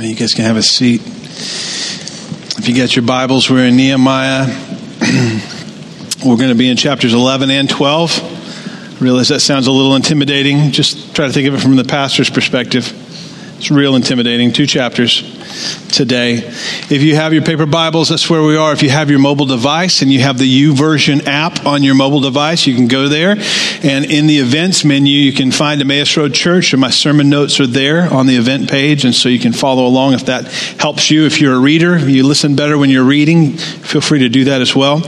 You guys can have a seat. If you got your Bibles, we're in Nehemiah. we're going to be in chapters 11 and 12. I realize that sounds a little intimidating. Just try to think of it from the pastor's perspective. It's real intimidating. Two chapters today. If you have your paper Bibles, that's where we are. If you have your mobile device and you have the YouVersion app on your mobile device, you can go there. And in the events menu, you can find Emmaus Road Church, and my sermon notes are there on the event page. And so you can follow along if that helps you. If you're a reader, you listen better when you're reading, feel free to do that as well.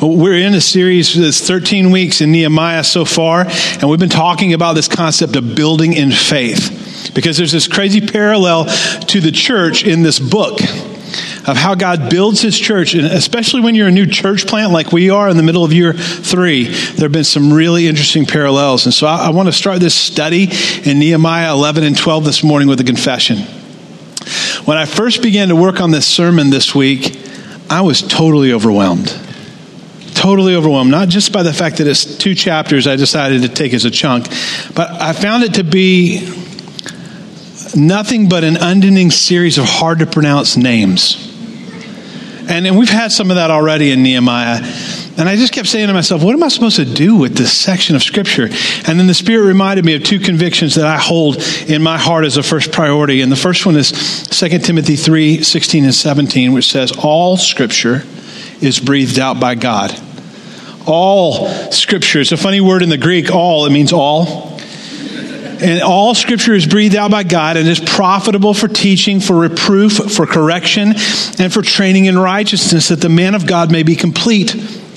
We're in a series that's 13 weeks in Nehemiah so far, and we've been talking about this concept of building in faith. Because there's this crazy parallel to the church in this book of how God builds his church, and especially when you're a new church plant like we are in the middle of year three, there have been some really interesting parallels. And so I, I want to start this study in Nehemiah 11 and 12 this morning with a confession. When I first began to work on this sermon this week, I was totally overwhelmed. Totally overwhelmed, not just by the fact that it's two chapters I decided to take as a chunk, but I found it to be nothing but an unending series of hard to pronounce names. And, and we've had some of that already in Nehemiah. And I just kept saying to myself, what am I supposed to do with this section of Scripture? And then the Spirit reminded me of two convictions that I hold in my heart as a first priority. And the first one is 2 Timothy 3 16 and 17, which says, All Scripture is breathed out by God. All Scripture. It's a funny word in the Greek, all, it means all. And all scripture is breathed out by God and is profitable for teaching, for reproof, for correction, and for training in righteousness, that the man of God may be complete,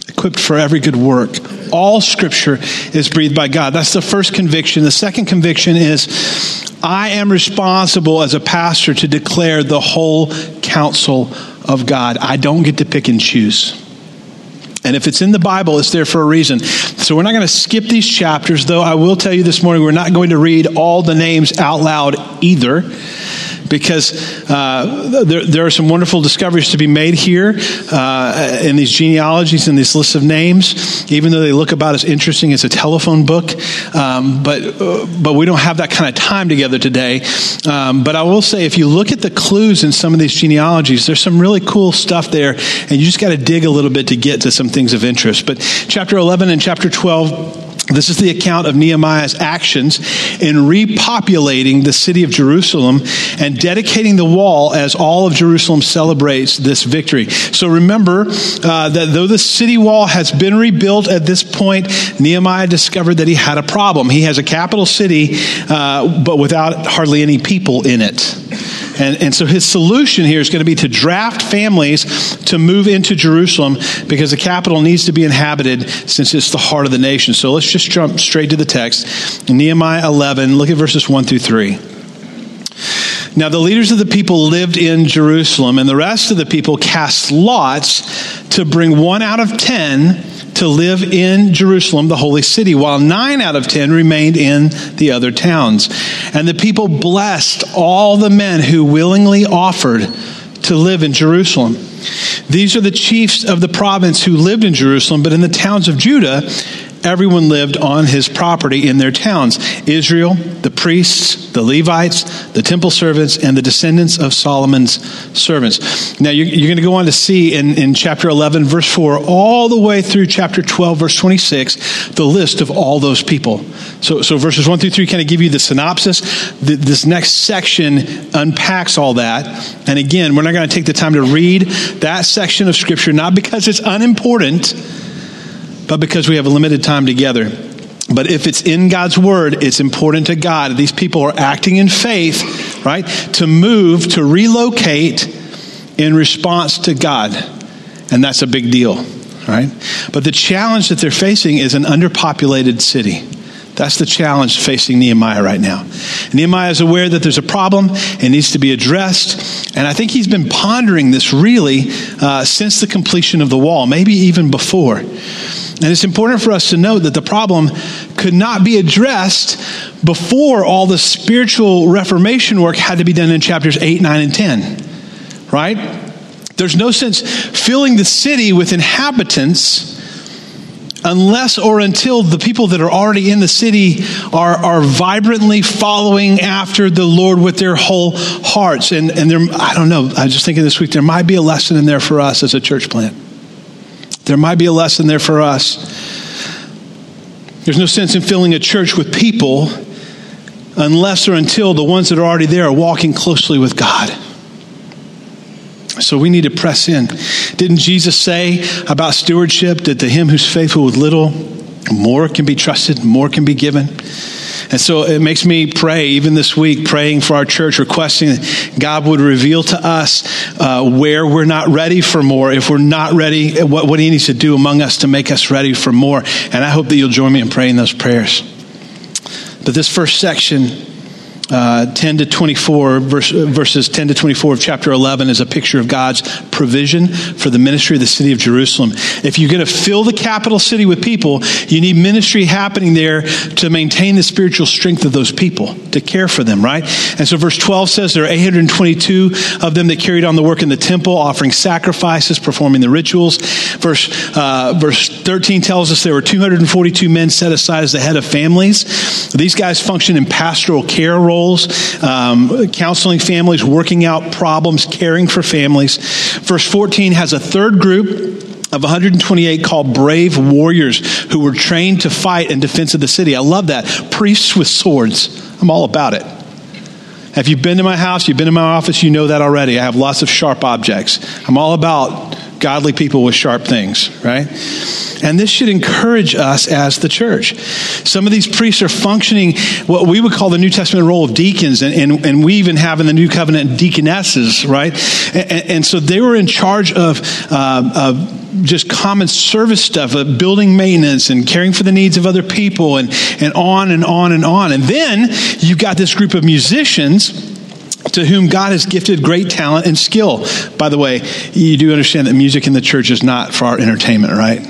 equipped for every good work. All scripture is breathed by God. That's the first conviction. The second conviction is I am responsible as a pastor to declare the whole counsel of God. I don't get to pick and choose. And if it's in the Bible, it's there for a reason. So we're not going to skip these chapters, though I will tell you this morning we're not going to read all the names out loud either because uh, there, there, are some wonderful discoveries to be made here uh, in these genealogies and these lists of names, even though they look about as interesting as a telephone book. Um, but, uh, but we don't have that kind of time together today. Um, but I will say, if you look at the clues in some of these genealogies, there's some really cool stuff there, and you just got to dig a little bit to get to some things of interest. But chapter 11 and chapter 12 this is the account of Nehemiah's actions in repopulating the city of Jerusalem and dedicating the wall as all of Jerusalem celebrates this victory. So remember uh, that though the city wall has been rebuilt at this point, Nehemiah discovered that he had a problem. He has a capital city, uh, but without hardly any people in it. And, and so his solution here is going to be to draft families to move into Jerusalem because the capital needs to be inhabited since it's the heart of the nation. So let's just jump straight to the text. Nehemiah 11, look at verses 1 through 3. Now, the leaders of the people lived in Jerusalem, and the rest of the people cast lots to bring one out of ten to live in Jerusalem, the holy city, while nine out of ten remained in the other towns. And the people blessed all the men who willingly offered to live in Jerusalem. These are the chiefs of the province who lived in Jerusalem, but in the towns of Judah, everyone lived on his property in their towns Israel, the priests, the Levites, the temple servants, and the descendants of Solomon's servants. Now, you're, you're going to go on to see in, in chapter 11, verse 4, all the way through chapter 12, verse 26, the list of all those people. So, so verses 1 through 3 kind of give you the synopsis. The, this next section unpacks all that. And again, we're not going to take the time to read that section of Scripture, not because it's unimportant but because we have a limited time together. But if it's in God's word, it's important to God. These people are acting in faith, right? To move, to relocate in response to God. And that's a big deal, right? But the challenge that they're facing is an underpopulated city. That's the challenge facing Nehemiah right now. Nehemiah is aware that there's a problem, it needs to be addressed. And I think he's been pondering this really uh, since the completion of the wall, maybe even before. And it's important for us to note that the problem could not be addressed before all the spiritual reformation work had to be done in chapters 8, 9, and 10. Right? There's no sense filling the city with inhabitants unless or until the people that are already in the city are, are vibrantly following after the Lord with their whole hearts. And, and there, I don't know, I was just thinking this week, there might be a lesson in there for us as a church plant. There might be a lesson there for us. There's no sense in filling a church with people unless or until the ones that are already there are walking closely with God. So we need to press in. Didn't Jesus say about stewardship that to him who's faithful with little, more can be trusted, more can be given? And so it makes me pray, even this week, praying for our church, requesting that God would reveal to us uh, where we're not ready for more, if we're not ready, what, what He needs to do among us to make us ready for more. And I hope that you'll join me in praying those prayers. But this first section, uh, 10 to 24, verse, verses 10 to 24 of chapter 11 is a picture of God's provision for the ministry of the city of Jerusalem. If you're going to fill the capital city with people, you need ministry happening there to maintain the spiritual strength of those people, to care for them, right? And so verse 12 says there are 822 of them that carried on the work in the temple, offering sacrifices, performing the rituals. Verse, uh, verse 13 tells us there were 242 men set aside as the head of families. These guys function in pastoral care roles roles, um, counseling families, working out problems, caring for families. Verse 14 has a third group of 128 called brave warriors who were trained to fight in defense of the city. I love that. Priests with swords. I'm all about it. If you've been to my house, you've been in my office, you know that already. I have lots of sharp objects. I'm all about godly people with sharp things, right? And this should encourage us as the church. Some of these priests are functioning what we would call the New Testament role of deacons, and, and, and we even have in the New Covenant deaconesses, right? And, and so they were in charge of, uh, of just common service stuff, building maintenance and caring for the needs of other people, and, and on and on and on. And then you've got this group of musicians to whom God has gifted great talent and skill. By the way, you do understand that music in the church is not for our entertainment, right?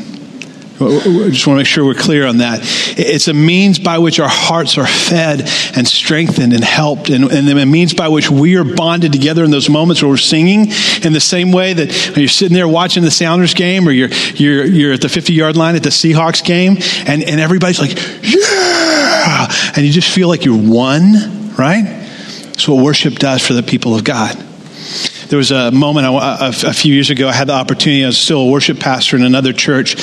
I just want to make sure we're clear on that. It's a means by which our hearts are fed and strengthened and helped, and, and a means by which we are bonded together in those moments where we're singing in the same way that when you're sitting there watching the Sounders game or you're, you're, you're at the 50 yard line at the Seahawks game, and, and everybody's like, yeah! And you just feel like you're one, right? That's what worship does for the people of God. There was a moment a, few years ago, I had the opportunity, I was still a worship pastor in another church,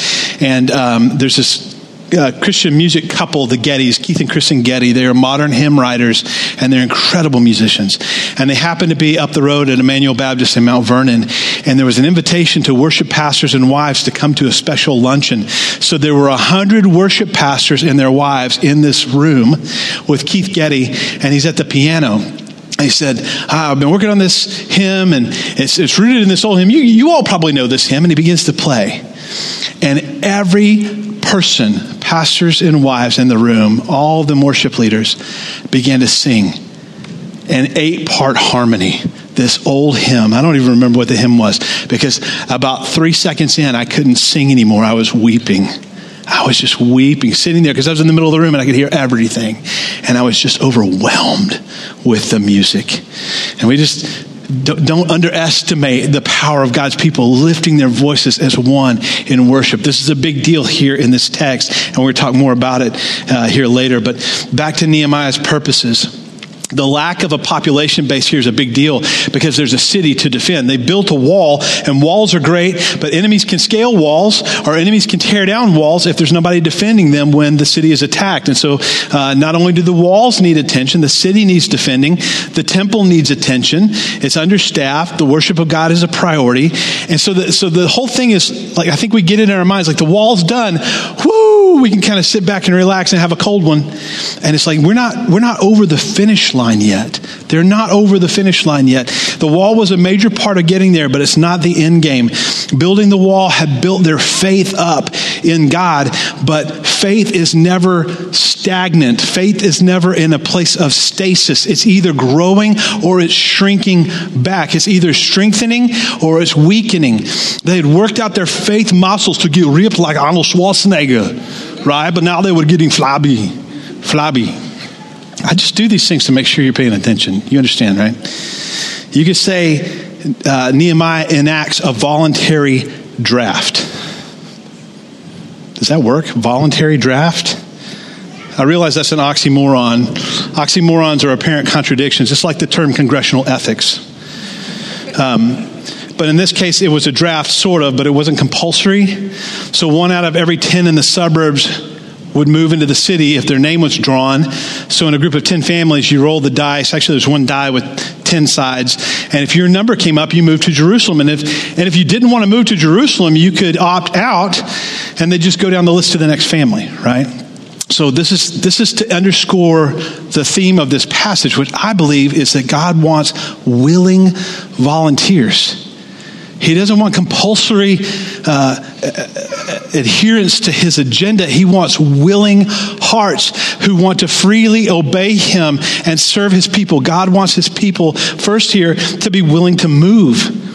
and um, there's this uh, Christian music couple, the Gettys, Keith and Kristyn Getty. They are modern hymn writers and they're incredible musicians. And they happened to be up the road at Emmanuel Baptist in Mount Vernon. And there was an invitation to worship pastors and wives to come to a special luncheon. So there were a hundred worship pastors and their wives in this room with Keith Getty, and he's at the piano he said, ah, I've been working on this hymn, and it's, it's rooted in this old hymn. You, you all probably know this hymn. And he begins to play. And every person, pastors and wives in the room, all the worship leaders, began to sing an eight part harmony. This old hymn. I don't even remember what the hymn was because about three seconds in, I couldn't sing anymore. I was weeping. I was just weeping, sitting there because I was in the middle of the room and I could hear everything. And I was just overwhelmed with the music. And we just don't, underestimate the power of God's people lifting their voices as one in worship. This is a big deal here in this text, and we're going to talk more about it uh, here later. But back to Nehemiah's purposes the lack of a population base here is a big deal because there's a city to defend. They built a wall, and walls are great, but enemies can scale walls or enemies can tear down walls if there's nobody defending them when the city is attacked. And so, uh, not only do the walls need attention, the city needs defending, the temple needs attention. It's understaffed. The worship of God is a priority, and so the so the whole thing is like I think we get it in our minds like the wall's done. Woo! We can kind of sit back and relax and have a cold one, and it's like we're not we're not over the finish line yet. They're not over the finish line yet. The wall was a major part of getting there, but it's not the end game. Building the wall had built their faith up in God, but faith is never stagnant. Faith is never in a place of stasis. It's either growing or it's shrinking back. It's either strengthening or it's weakening. They had worked out their faith muscles to get ripped like Arnold Schwarzenegger, right? But now they were getting flabby, flabby. I just do these things to make sure you're paying attention. You understand, right? You could say uh, Nehemiah enacts a voluntary draft. Does that work? Voluntary draft? I realize that's an oxymoron. Oxymorons are apparent contradictions, just like the term congressional ethics. Um, but in this case, it was a draft, sort of, but it wasn't compulsory. So one out of every 10 in the suburbs would move into the city if their name was drawn. So in a group of 10 families, you roll the dice. Actually, there's one die with 10 sides. And if your number came up, you moved to Jerusalem. And if, and if you didn't want to move to Jerusalem, you could opt out and they just go down the list to the next family, right? So this is this is to underscore the theme of this passage, which I believe is that God wants willing volunteers. He doesn't want compulsory uh, adherence to his agenda. He wants willing hearts who want to freely obey him and serve his people. God wants his people, first here, to be willing to move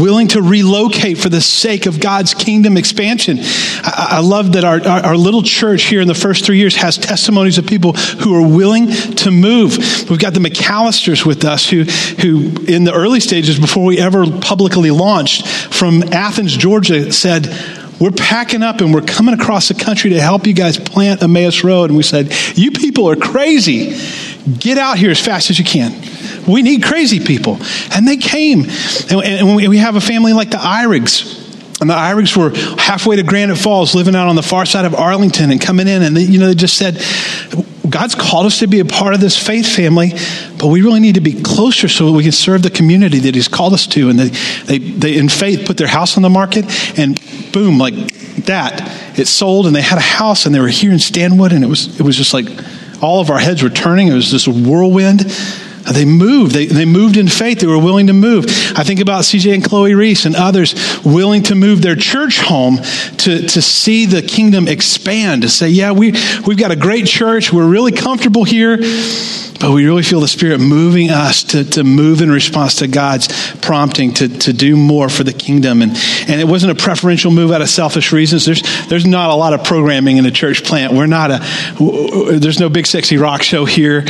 willing to relocate for the sake of God's kingdom expansion. I, I love that our, our, our, little church here in the first three years has testimonies of people who are willing to move. We've got the McAllisters with us who, who in the early stages, before we ever publicly launched, from Athens, Georgia, said, we're packing up and we're coming across the country to help you guys plant Emmaus Road. And we said, You people are crazy. Get out here as fast as you can. We need crazy people. And they came. And, we have a family like the Irigs. And the Irigs were halfway to Granite Falls, living out on the far side of Arlington and coming in. And, they, you know, they just said, God's called us to be a part of this faith family, but we really need to be closer so we can serve the community that He's called us to. And they, they, they in faith, put their house on the market, and boom, like that, it sold, and they had a house, and they were here in Stanwood, and it was, it was just like all of our heads were turning. It was this whirlwind. They moved. They, they moved in faith. They were willing to move. I think about CJ and Chloe Reese and others willing to move their church home to, to see the kingdom expand, to say, yeah, we, we've got a great church. We're really comfortable here. But we really feel the Spirit moving us to, to move in response to God's prompting to, to do more for the kingdom. And, and it wasn't a preferential move out of selfish reasons. There's, there's not a lot of programming in a church plant. We're not a, there's no big sexy rock show here,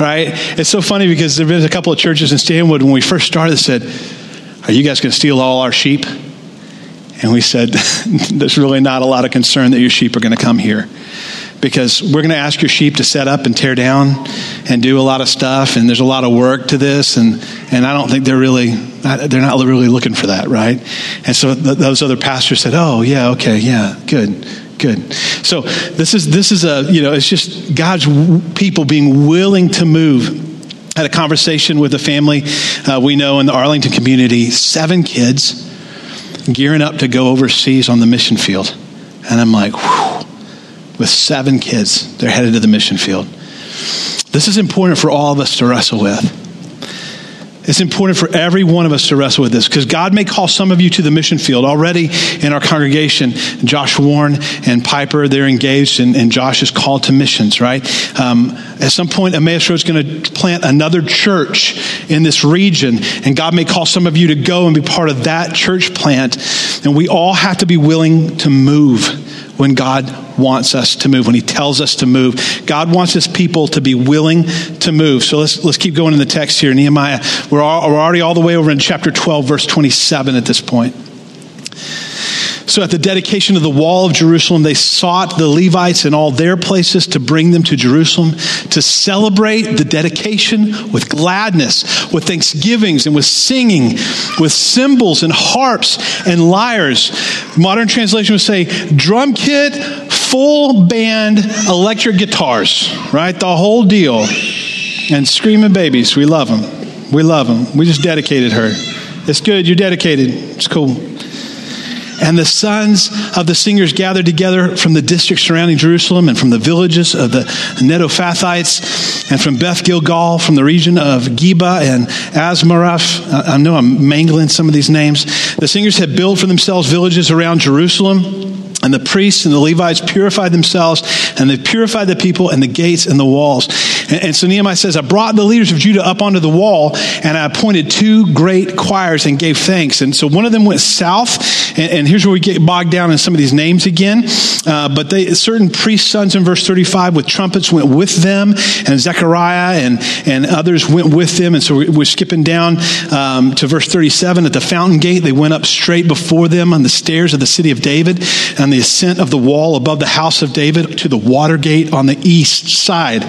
right? It's so funny because there have been a couple of churches in Stanwood when we first started that said, Are you guys going to steal all our sheep? And we said, There's really not a lot of concern that your sheep are going to come here because we're going to ask your sheep to set up and tear down and do a lot of stuff and there's a lot of work to this and and I don't think they're really they're not really looking for that right and so th- those other pastors said oh yeah okay yeah good good so this is this is a you know it's just God's people being willing to move had a conversation with a family uh, we know in the Arlington community seven kids gearing up to go overseas on the mission field and I'm like whew with seven kids. They're headed to the mission field. This is important for all of us to wrestle with. It's important for every one of us to wrestle with this because God may call some of you to the mission field. Already in our congregation, Josh Warren and Piper, they're engaged, and, and Josh is called to missions, right? Um, at some point, Emmaus Road is going to plant another church in this region, and God may call some of you to go and be part of that church plant. And we all have to be willing to move when God wants us to move, when He tells us to move. God wants His people to be willing to move. So let's, let's keep going in the text here. Nehemiah, we're, all, we're already all the way over in chapter 12, verse 27 at this point. So at the dedication of the wall of Jerusalem, they sought the Levites in all their places to bring them to Jerusalem to celebrate the dedication with gladness, with thanksgivings, and with singing, with cymbals and harps and lyres. Modern translation would say drum kit, full band, electric guitars, right? The whole deal. And screaming babies. We love them. We love them. We just dedicated her. It's good. You're dedicated. It's cool. And the sons of the singers gathered together from the districts surrounding Jerusalem and from the villages of the Netophathites and from Beth Gilgal, from the region of Geba and Asmarath. I know I'm mangling some of these names. The singers had built for themselves villages around Jerusalem. And the priests and the Levites purified themselves, and they purified the people and the gates and the walls. And, and, so Nehemiah says, I brought the leaders of Judah up onto the wall and I appointed two great choirs and gave thanks. And so one of them went south. And, and here's where we get bogged down in some of these names again. Uh, but they, certain priest sons in verse 35 with trumpets went with them and Zechariah and, and others went with them. And so we're skipping down um, to verse 37 at the fountain gate. They went up straight before them on the stairs of the city of David and the ascent of the wall above the house of David to the water gate on the east side.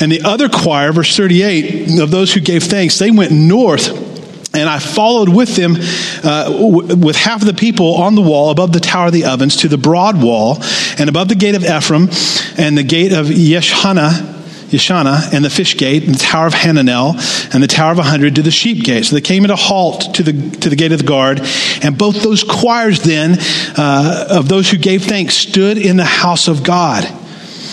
And the other choir, verse 38, of those who gave thanks, they went north and I followed with them, uh, w- with half of the people on the wall above the Tower of the Ovens to the broad wall, and above the gate of Ephraim, and the gate of Yeshana, Yeshana, and the fish gate, and the Tower of Hananel, and the Tower of a Hundred to the sheep gate. So they came at a halt to the, to the gate of the guard, and both those choirs then, uh, of those who gave thanks, stood in the house of God.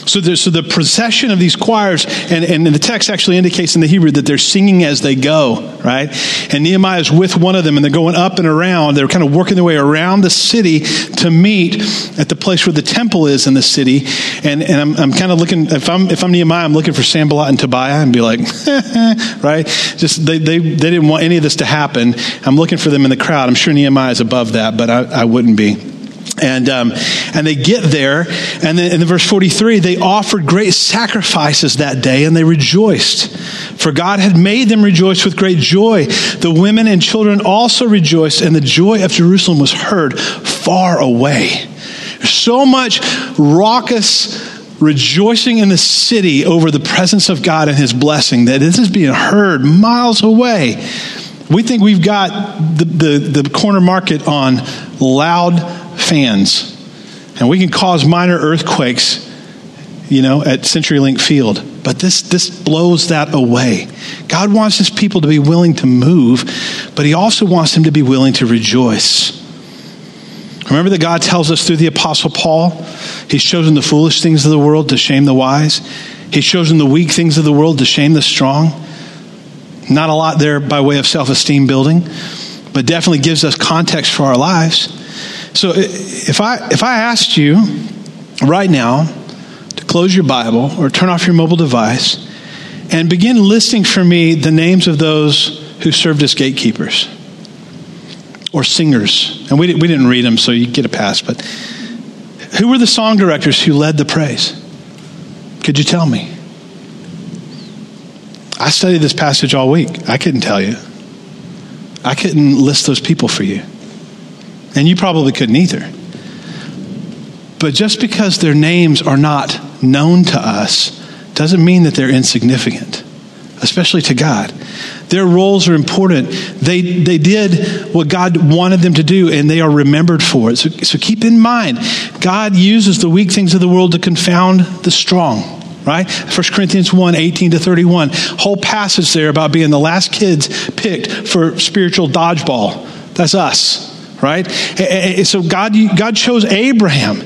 So, the, so the procession of these choirs, and, and the text actually indicates in the Hebrew that they're singing as they go, right? And Nehemiah is with one of them, and they're going up and around. They're kind of working their way around the city to meet at the place where the temple is in the city. And, and I'm, I'm kind of looking, if I'm, if I'm Nehemiah, I'm looking for Sanballat and Tobiah and be like, right? Just, they, they, they didn't want any of this to happen. I'm looking for them in the crowd. I'm sure Nehemiah is above that, but I, I wouldn't be. And, um, and they get there, and then in verse 43, they offered great sacrifices that day, and they rejoiced. For God had made them rejoice with great joy. The women and children also rejoiced, and the joy of Jerusalem was heard far away. So much raucous rejoicing in the city over the presence of God and his blessing that this is being heard miles away. We think we've got the, the, the corner market on loud fans. And we can cause minor earthquakes, you know, at CenturyLink Field. But this, this blows that away. God wants his people to be willing to move, but he also wants them to be willing to rejoice. Remember that God tells us through the Apostle Paul, He's chosen the foolish things of the world to shame the wise. He's chosen the weak things of the world to shame the strong. Not a lot there by way of self esteem building, but definitely gives us context for our lives. So if I, if I asked you right now to close your Bible or turn off your mobile device and begin listing for me the names of those who served as gatekeepers or singers, and we, we didn't read them, so you get a pass, but who were the song directors who led the praise? Could you tell me? I studied this passage all week. I couldn't tell you. I couldn't list those people for you. And you probably couldn't either. But just because their names are not known to us doesn't mean that they're insignificant, especially to God. Their roles are important. They, they did what God wanted them to do, and they are remembered for it. So, so keep in mind, God uses the weak things of the world to confound the strong right 1 corinthians 1 18 to 31 whole passage there about being the last kids picked for spiritual dodgeball that's us right? Eh, eh, eh, so God, God chose Abraham,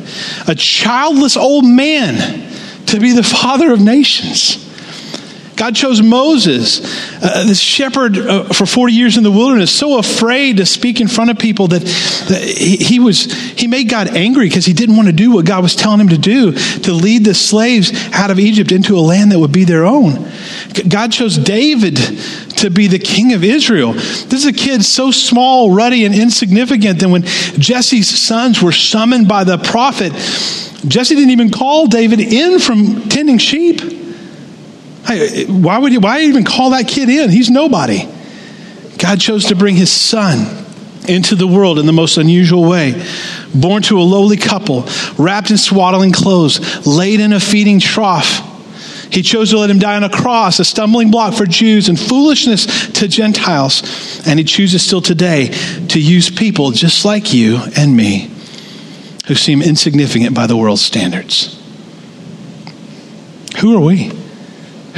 a childless old man, to be the father of nations. God chose Moses, uh, this shepherd uh, for 40 years in the wilderness, so afraid to speak in front of people that, that he, he, was, he made God angry because he didn't want to do what God was telling him to do, to lead the slaves out of Egypt into a land that would be their own. God chose David to be the king of Israel. This is a kid so small, ruddy, and insignificant that when Jesse's sons were summoned by the prophet, Jesse didn't even call David in from tending sheep. Why would you, why even call that kid in? He's nobody. God chose to bring his son into the world in the most unusual way. Born to a lowly couple, wrapped in swaddling clothes, laid in a feeding trough he chose to let him die on a cross, a stumbling block for Jews and foolishness to Gentiles. And he chooses still today to use people just like you and me who seem insignificant by the world's standards. Who are we?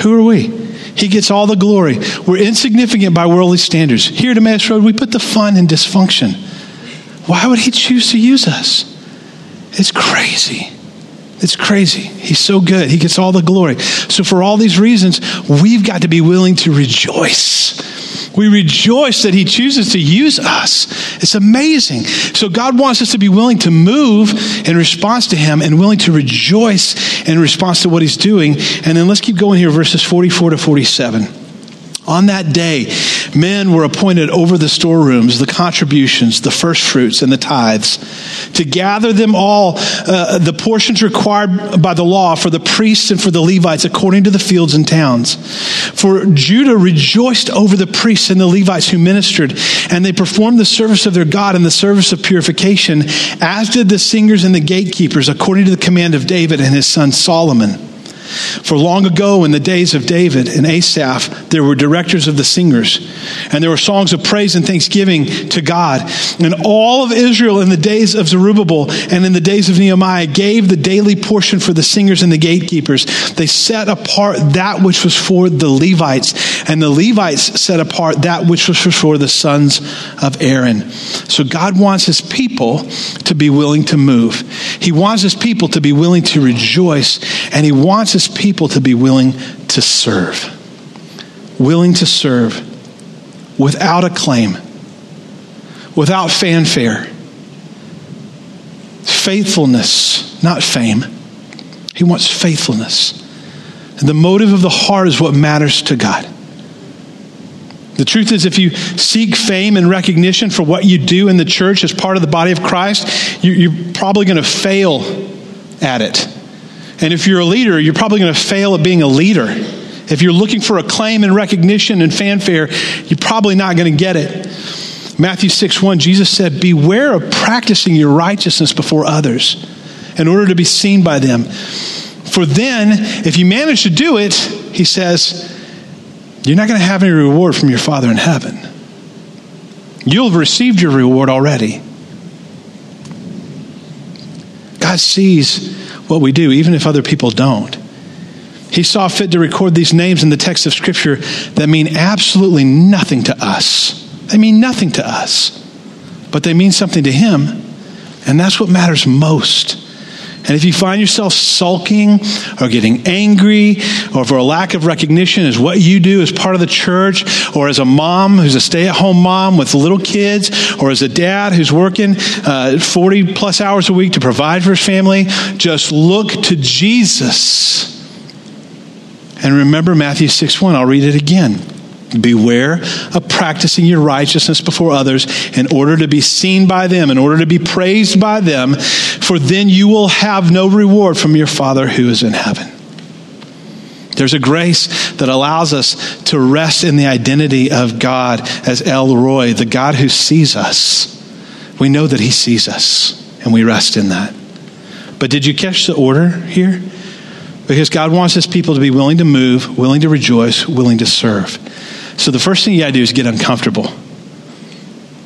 Who are we? He gets all the glory. We're insignificant by worldly standards. Here at Emmaus Road, we put the fun in dysfunction. Why would he choose to use us? It's crazy. It's crazy. He's so good. He gets all the glory. So, for all these reasons, we've got to be willing to rejoice We rejoice that He chooses to use us. It's amazing. So God wants us to be willing to move in response to Him and willing to rejoice in response to what He's doing. And then let's keep going here, verses 44 to 47. On that day, men were appointed over the storerooms, the contributions, the first fruits, and the tithes, to gather them all, uh, the portions required by the law for the priests and for the Levites, according to the fields and towns. For Judah rejoiced over the priests and the Levites who ministered, and they performed the service of their God and the service of purification, as did the singers and the gatekeepers, according to the command of David and his son Solomon. For long ago, in the days of David and Asaph, there were directors of the singers, and there were songs of praise and thanksgiving to God. And all of Israel in the days of Zerubbabel and in the days of Nehemiah gave the daily portion for the singers and the gatekeepers. They set apart that which was for the Levites, and the Levites set apart that which was for the sons of Aaron. So God wants his people to be willing to move. He wants his people to be willing to rejoice, and he wants his people to be willing to serve. Willing to serve without a claim, without fanfare. Faithfulness, not fame. He wants faithfulness. And the motive of the heart is what matters to God. The truth is, if you seek fame and recognition for what you do in the church as part of the body of Christ, you're probably going to fail at it. And if you're a leader, you're probably going to fail at being a leader. If you're looking for acclaim and recognition and fanfare, you're probably not going to get it. Matthew 6 1, Jesus said, Beware of practicing your righteousness before others in order to be seen by them. For then, if you manage to do it, he says, you're not going to have any reward from your Father in heaven. You'll have received your reward already. God sees what we do, even if other people don't. He saw fit to record these names in the text of Scripture that mean absolutely nothing to us. They mean nothing to us, but they mean something to Him, and that's what matters most. And if you find yourself sulking or getting angry or for a lack of recognition as what you do as part of the church or as a mom who's a stay at home mom with little kids or as a dad who's working uh, 40 plus hours a week to provide for his family, just look to Jesus. And remember Matthew 6 1. I'll read it again. Beware of practicing your righteousness before others in order to be seen by them, in order to be praised by them, for then you will have no reward from your Father who is in heaven. There's a grace that allows us to rest in the identity of God as El Roi, the God who sees us. We know that He sees us, and we rest in that. But did you catch the order here? Because God wants His people to be willing to move, willing to rejoice, willing to serve. So the first thing you got to do is get uncomfortable.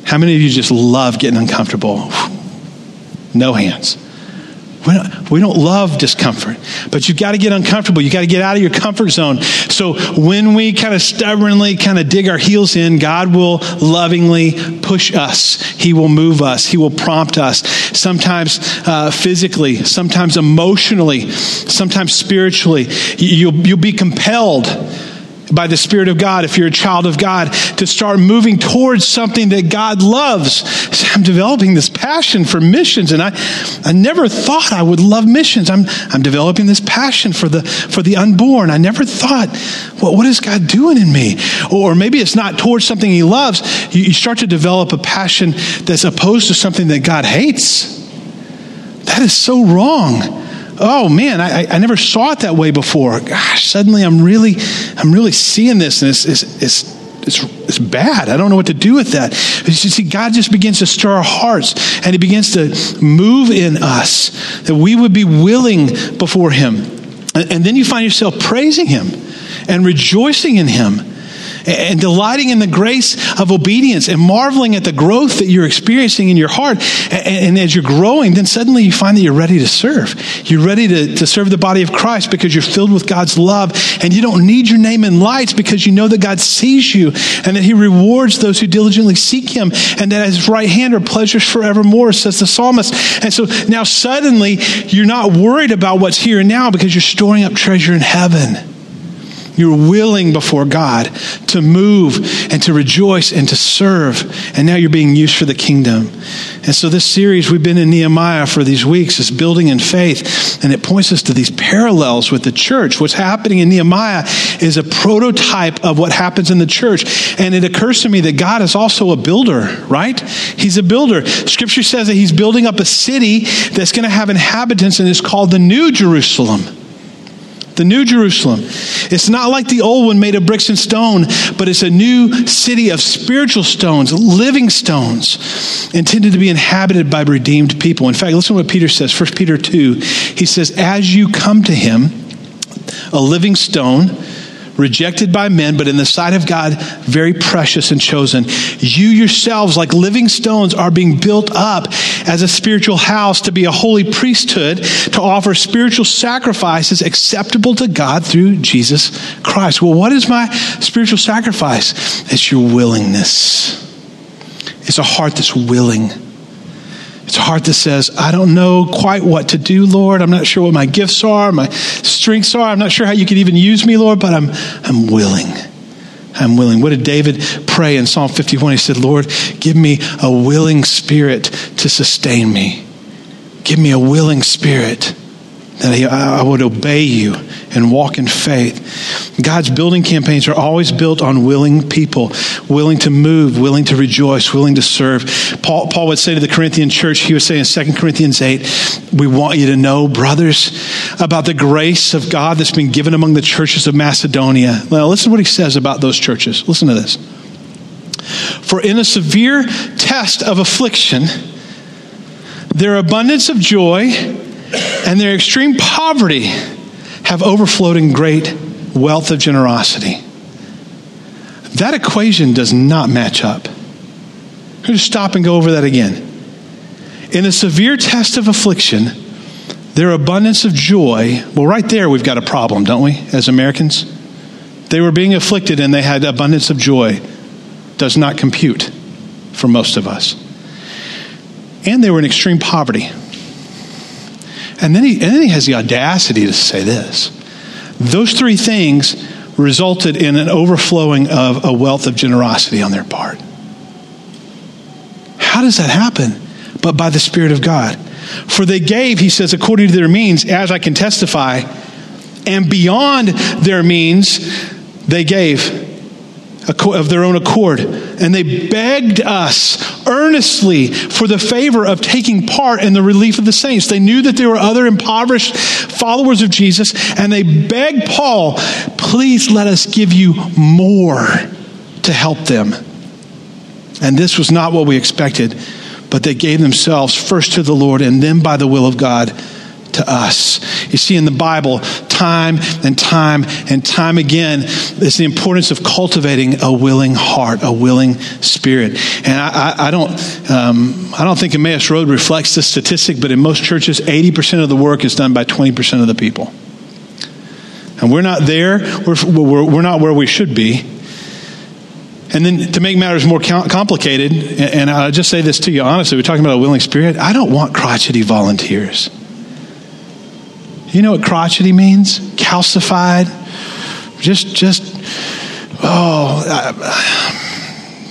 How many of you just love getting uncomfortable? No hands. We don't, we don't love discomfort, but you've got to get uncomfortable. You've got to get out of your comfort zone. So when we kind of stubbornly kind of dig our heels in, God will lovingly push us. He will move us. He will prompt us, sometimes uh, physically, sometimes emotionally, sometimes spiritually. You'll, you'll be compelled by the Spirit of God, if you're a child of God, to start moving towards something that God loves. I'm developing this passion for missions, and I, I never thought I would love missions. I'm, I'm developing this passion for the, for the unborn. I never thought, well, what is God doing in me? Or maybe it's not towards something He loves. You, you start to develop a passion that's opposed to something that God hates. That is so wrong oh man, I, I never saw it that way before. Gosh, suddenly I'm really, I'm really seeing this, and it's, it's, it's, it's, it's bad. I don't know what to do with that. But you see, God just begins to stir our hearts, and He begins to move in us that we would be willing before Him. And, and then you find yourself praising Him and rejoicing in Him and delighting in the grace of obedience and marveling at the growth that you're experiencing in your heart. And, as you're growing, then suddenly you find that you're ready to serve. You're ready to, to serve the body of Christ because you're filled with God's love and you don't need your name in lights because you know that God sees you and that He rewards those who diligently seek Him and that at His right hand are pleasures forevermore, says the psalmist. And so now suddenly you're not worried about what's here and now because you're storing up treasure in heaven. You're willing before God to move and to rejoice and to serve. And now you're being used for the kingdom. And so, this series we've been in Nehemiah for these weeks is building in faith. And it points us to these parallels with the church. What's happening in Nehemiah is a prototype of what happens in the church. And it occurs to me that God is also a builder, right? He's a builder. Scripture says that he's building up a city that's going to have inhabitants and it's called the New Jerusalem the New Jerusalem. It's not like the old one made of bricks and stone, but it's a new city of spiritual stones, living stones, intended to be inhabited by redeemed people. In fact, listen to what Peter says, 1 Peter 2. He says, As you come to him, a living stone, rejected by men, but in the sight of God, very precious and chosen. You yourselves, like living stones, are being built up as a spiritual house to be a holy priesthood, to offer spiritual sacrifices acceptable to God through Jesus Christ. Well, what is my spiritual sacrifice? It's your willingness. It's a heart that's willing it's a heart that says, I don't know quite what to do, Lord. I'm not sure what my gifts are, my strengths are. I'm not sure how you could even use me, Lord, but I'm, I'm willing. I'm willing. What did David pray in Psalm 51? He said, Lord, give me a willing spirit to sustain me. Give me a willing spirit that I would obey you and walk in faith. God's building campaigns are always built on willing people, willing to move, willing to rejoice, willing to serve. Paul, Paul would say to the Corinthian church, he would say in 2 Corinthians 8, we want you to know, brothers, about the grace of God that's been given among the churches of Macedonia. Now, listen to what he says about those churches. Listen to this. For in a severe test of affliction, their abundance of joy and their extreme poverty have overflowed in great wealth of generosity. That equation does not match up. Just stop and go over that again. In a severe test of affliction, their abundance of joy, well, right there we've got a problem, don't we, as Americans? They were being afflicted and they had abundance of joy. Does not compute for most of us. And they were in extreme poverty. And then, he, and then he has the audacity to say this those three things resulted in an overflowing of a wealth of generosity on their part. How does that happen? But by the Spirit of God. For they gave, he says, according to their means, as I can testify, and beyond their means, they gave of their own accord. And they begged us earnestly for the favor of taking part in the relief of the saints. They knew that there were other impoverished followers of Jesus, and they begged Paul, please let us give you more to help them. And this was not what we expected, but they gave themselves first to the Lord and then by the will of God to us. You see, in the Bible, time and time and time again, is the importance of cultivating a willing heart, a willing spirit. And I, I, I don't, um, I don't think Emmaus Road reflects this statistic, but in most churches, 80% of the work is done by 20% of the people. And we're not there, we're, we're, we're not where we should be. And then to make matters more complicated, and I'll just say this to you honestly, we're talking about a willing spirit. I don't want crotchety volunteers. You know what crotchety means? Calcified. Just, just, oh,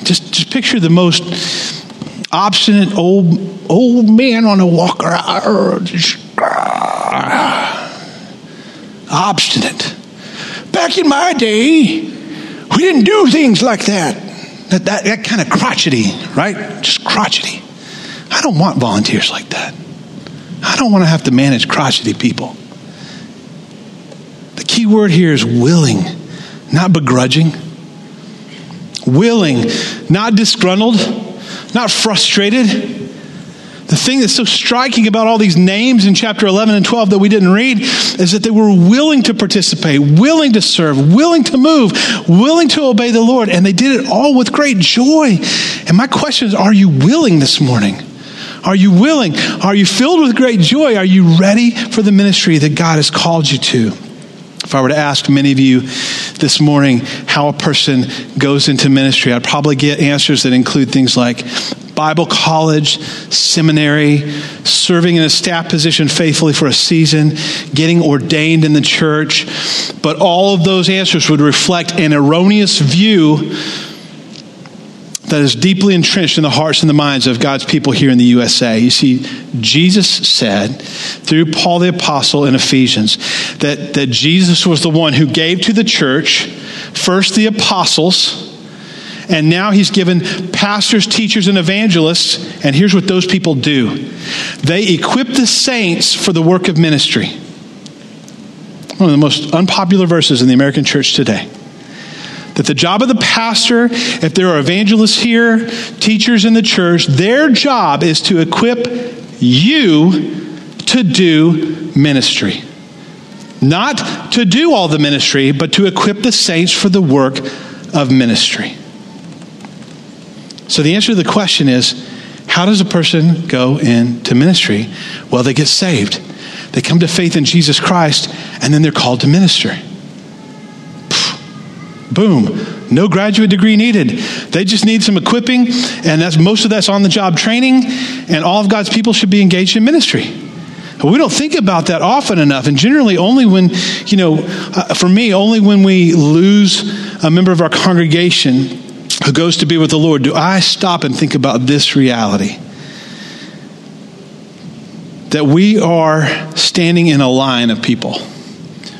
just, just picture the most obstinate old old man on a walker. Obstinate. Back in my day, we didn't do things like that. That, that, that kind of crotchety, right? Just crotchety. I don't want volunteers like that. I don't want to have to manage crotchety people. Key word here is willing, not begrudging. Willing, not disgruntled, not frustrated. The thing that's so striking about all these names in chapter 11 and 12 that we didn't read is that they were willing to participate, willing to serve, willing to move, willing to obey the Lord, and they did it all with great joy. And my question is are you willing this morning? Are you willing? Are you filled with great joy? Are you ready for the ministry that God has called you to? If I were to ask many of you this morning how a person goes into ministry, I'd probably get answers that include things like Bible college, seminary, serving in a staff position faithfully for a season, getting ordained in the church. But all of those answers would reflect an erroneous view that is deeply entrenched in the hearts and the minds of God's people here in the USA. You see, Jesus said through Paul the Apostle in Ephesians that, that Jesus was the one who gave to the church first the apostles, and now he's given pastors, teachers, and evangelists. And here's what those people do they equip the saints for the work of ministry. One of the most unpopular verses in the American church today. That the job of the pastor, if there are evangelists here, teachers in the church, their job is to equip you to do ministry. Not to do all the ministry, but to equip the saints for the work of ministry. So the answer to the question is how does a person go into ministry? Well, they get saved. They come to faith in Jesus Christ, and then they're called to minister. Boom. No graduate degree needed. They just need some equipping, and that's most of that's on the job training, and all of God's people should be engaged in ministry. We don't think about that often enough, and generally only when, you know, uh, for me, only when we lose a member of our congregation who goes to be with the Lord do I stop and think about this reality. That we are standing in a line of people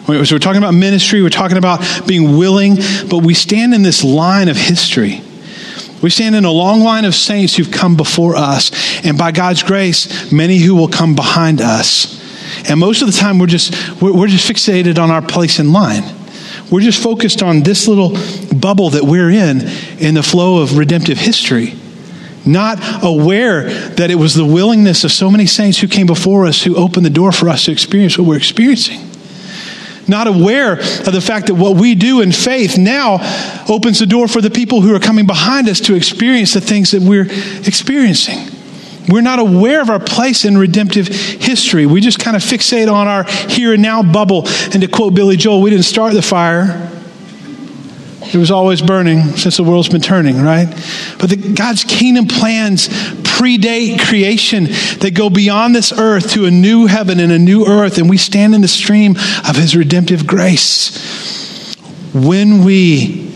so we're talking about ministry, we're talking about being willing, but we stand in this line of history. We stand in a long line of saints who've come before us, and by God's grace, many who will come behind us. And most of the time, we're just we're, we're just fixated on our place in line. We're just focused on this little bubble that we're in in the flow of redemptive history not aware that it was the willingness of so many saints who came before us who opened the door for us to experience what we're experiencing not aware of the fact that what we do in faith now opens the door for the people who are coming behind us to experience the things that we're experiencing. We're not aware of our place in redemptive history. We just kind of fixate on our here and now bubble. And to quote Billy Joel, we didn't start the fire, it was always burning since the world's been turning, right? But the, God's kingdom plans predate creation that go beyond this earth to a new heaven and a new earth, and we stand in the stream of His redemptive grace. When we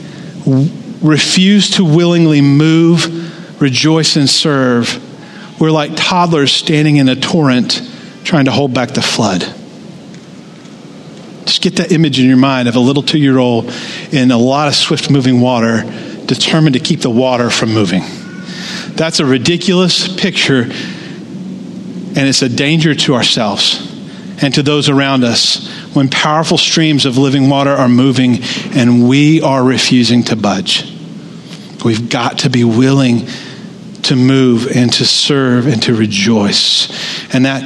refuse to willingly move, rejoice, and serve, we're like toddlers standing in a torrent trying to hold back the flood. Just get that image in your mind of a little two year old in a lot of swift moving water, determined to keep the water from moving. That's a ridiculous picture, and it's a danger to ourselves and to those around us when powerful streams of living water are moving and we are refusing to budge. We've got to be willing to move and to serve and to rejoice. And that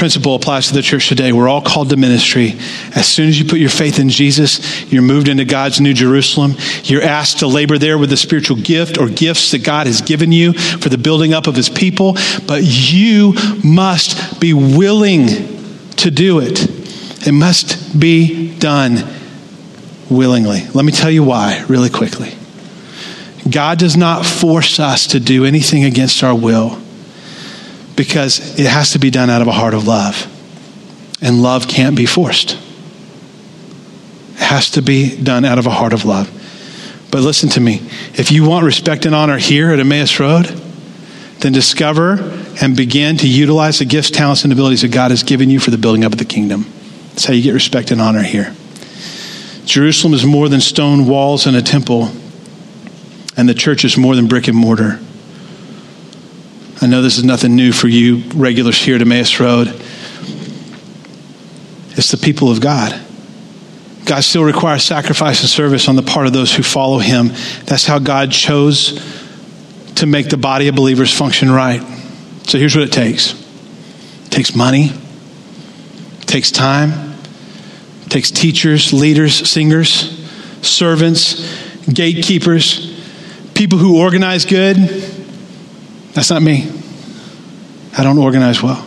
principle applies to the church today. We're all called to ministry. As soon as you put your faith in Jesus, you're moved into God's new Jerusalem. You're asked to labor there with the spiritual gift or gifts that God has given you for the building up of his people. But you must be willing to do it. It must be done willingly. Let me tell you why, really quickly. God does not force us to do anything against our will because it has to be done out of a heart of love. And love can't be forced. It has to be done out of a heart of love. But listen to me. If you want respect and honor here at Emmaus Road, then discover and begin to utilize the gifts, talents, and abilities that God has given you for the building up of the kingdom. That's how you get respect and honor here. Jerusalem is more than stone walls and a temple, and the church is more than brick and mortar. I know this is nothing new for you regulars here at Emmaus Road. It's the people of God. God still requires sacrifice and service on the part of those who follow Him. That's how God chose to make the body of believers function right. So here's what it takes it takes money, it takes time, it takes teachers, leaders, singers, servants, gatekeepers, people who organize good that's not me. I don't organize well.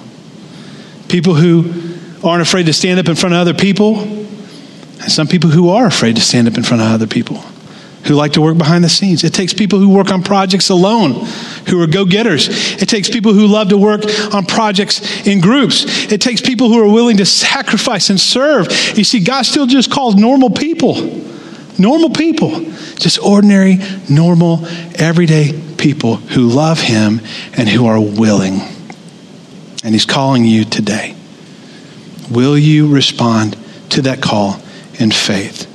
People who aren't afraid to stand up in front of other people, and some people who are afraid to stand up in front of other people, who like to work behind the scenes. It takes people who work on projects alone, who are go getters. It takes people who love to work on projects in groups. It takes people who are willing to sacrifice and serve. You see, God still just calls normal people. Normal people. Just ordinary, normal, everyday people who love Him and who are willing. And He's calling you today. Will you respond to that call in faith?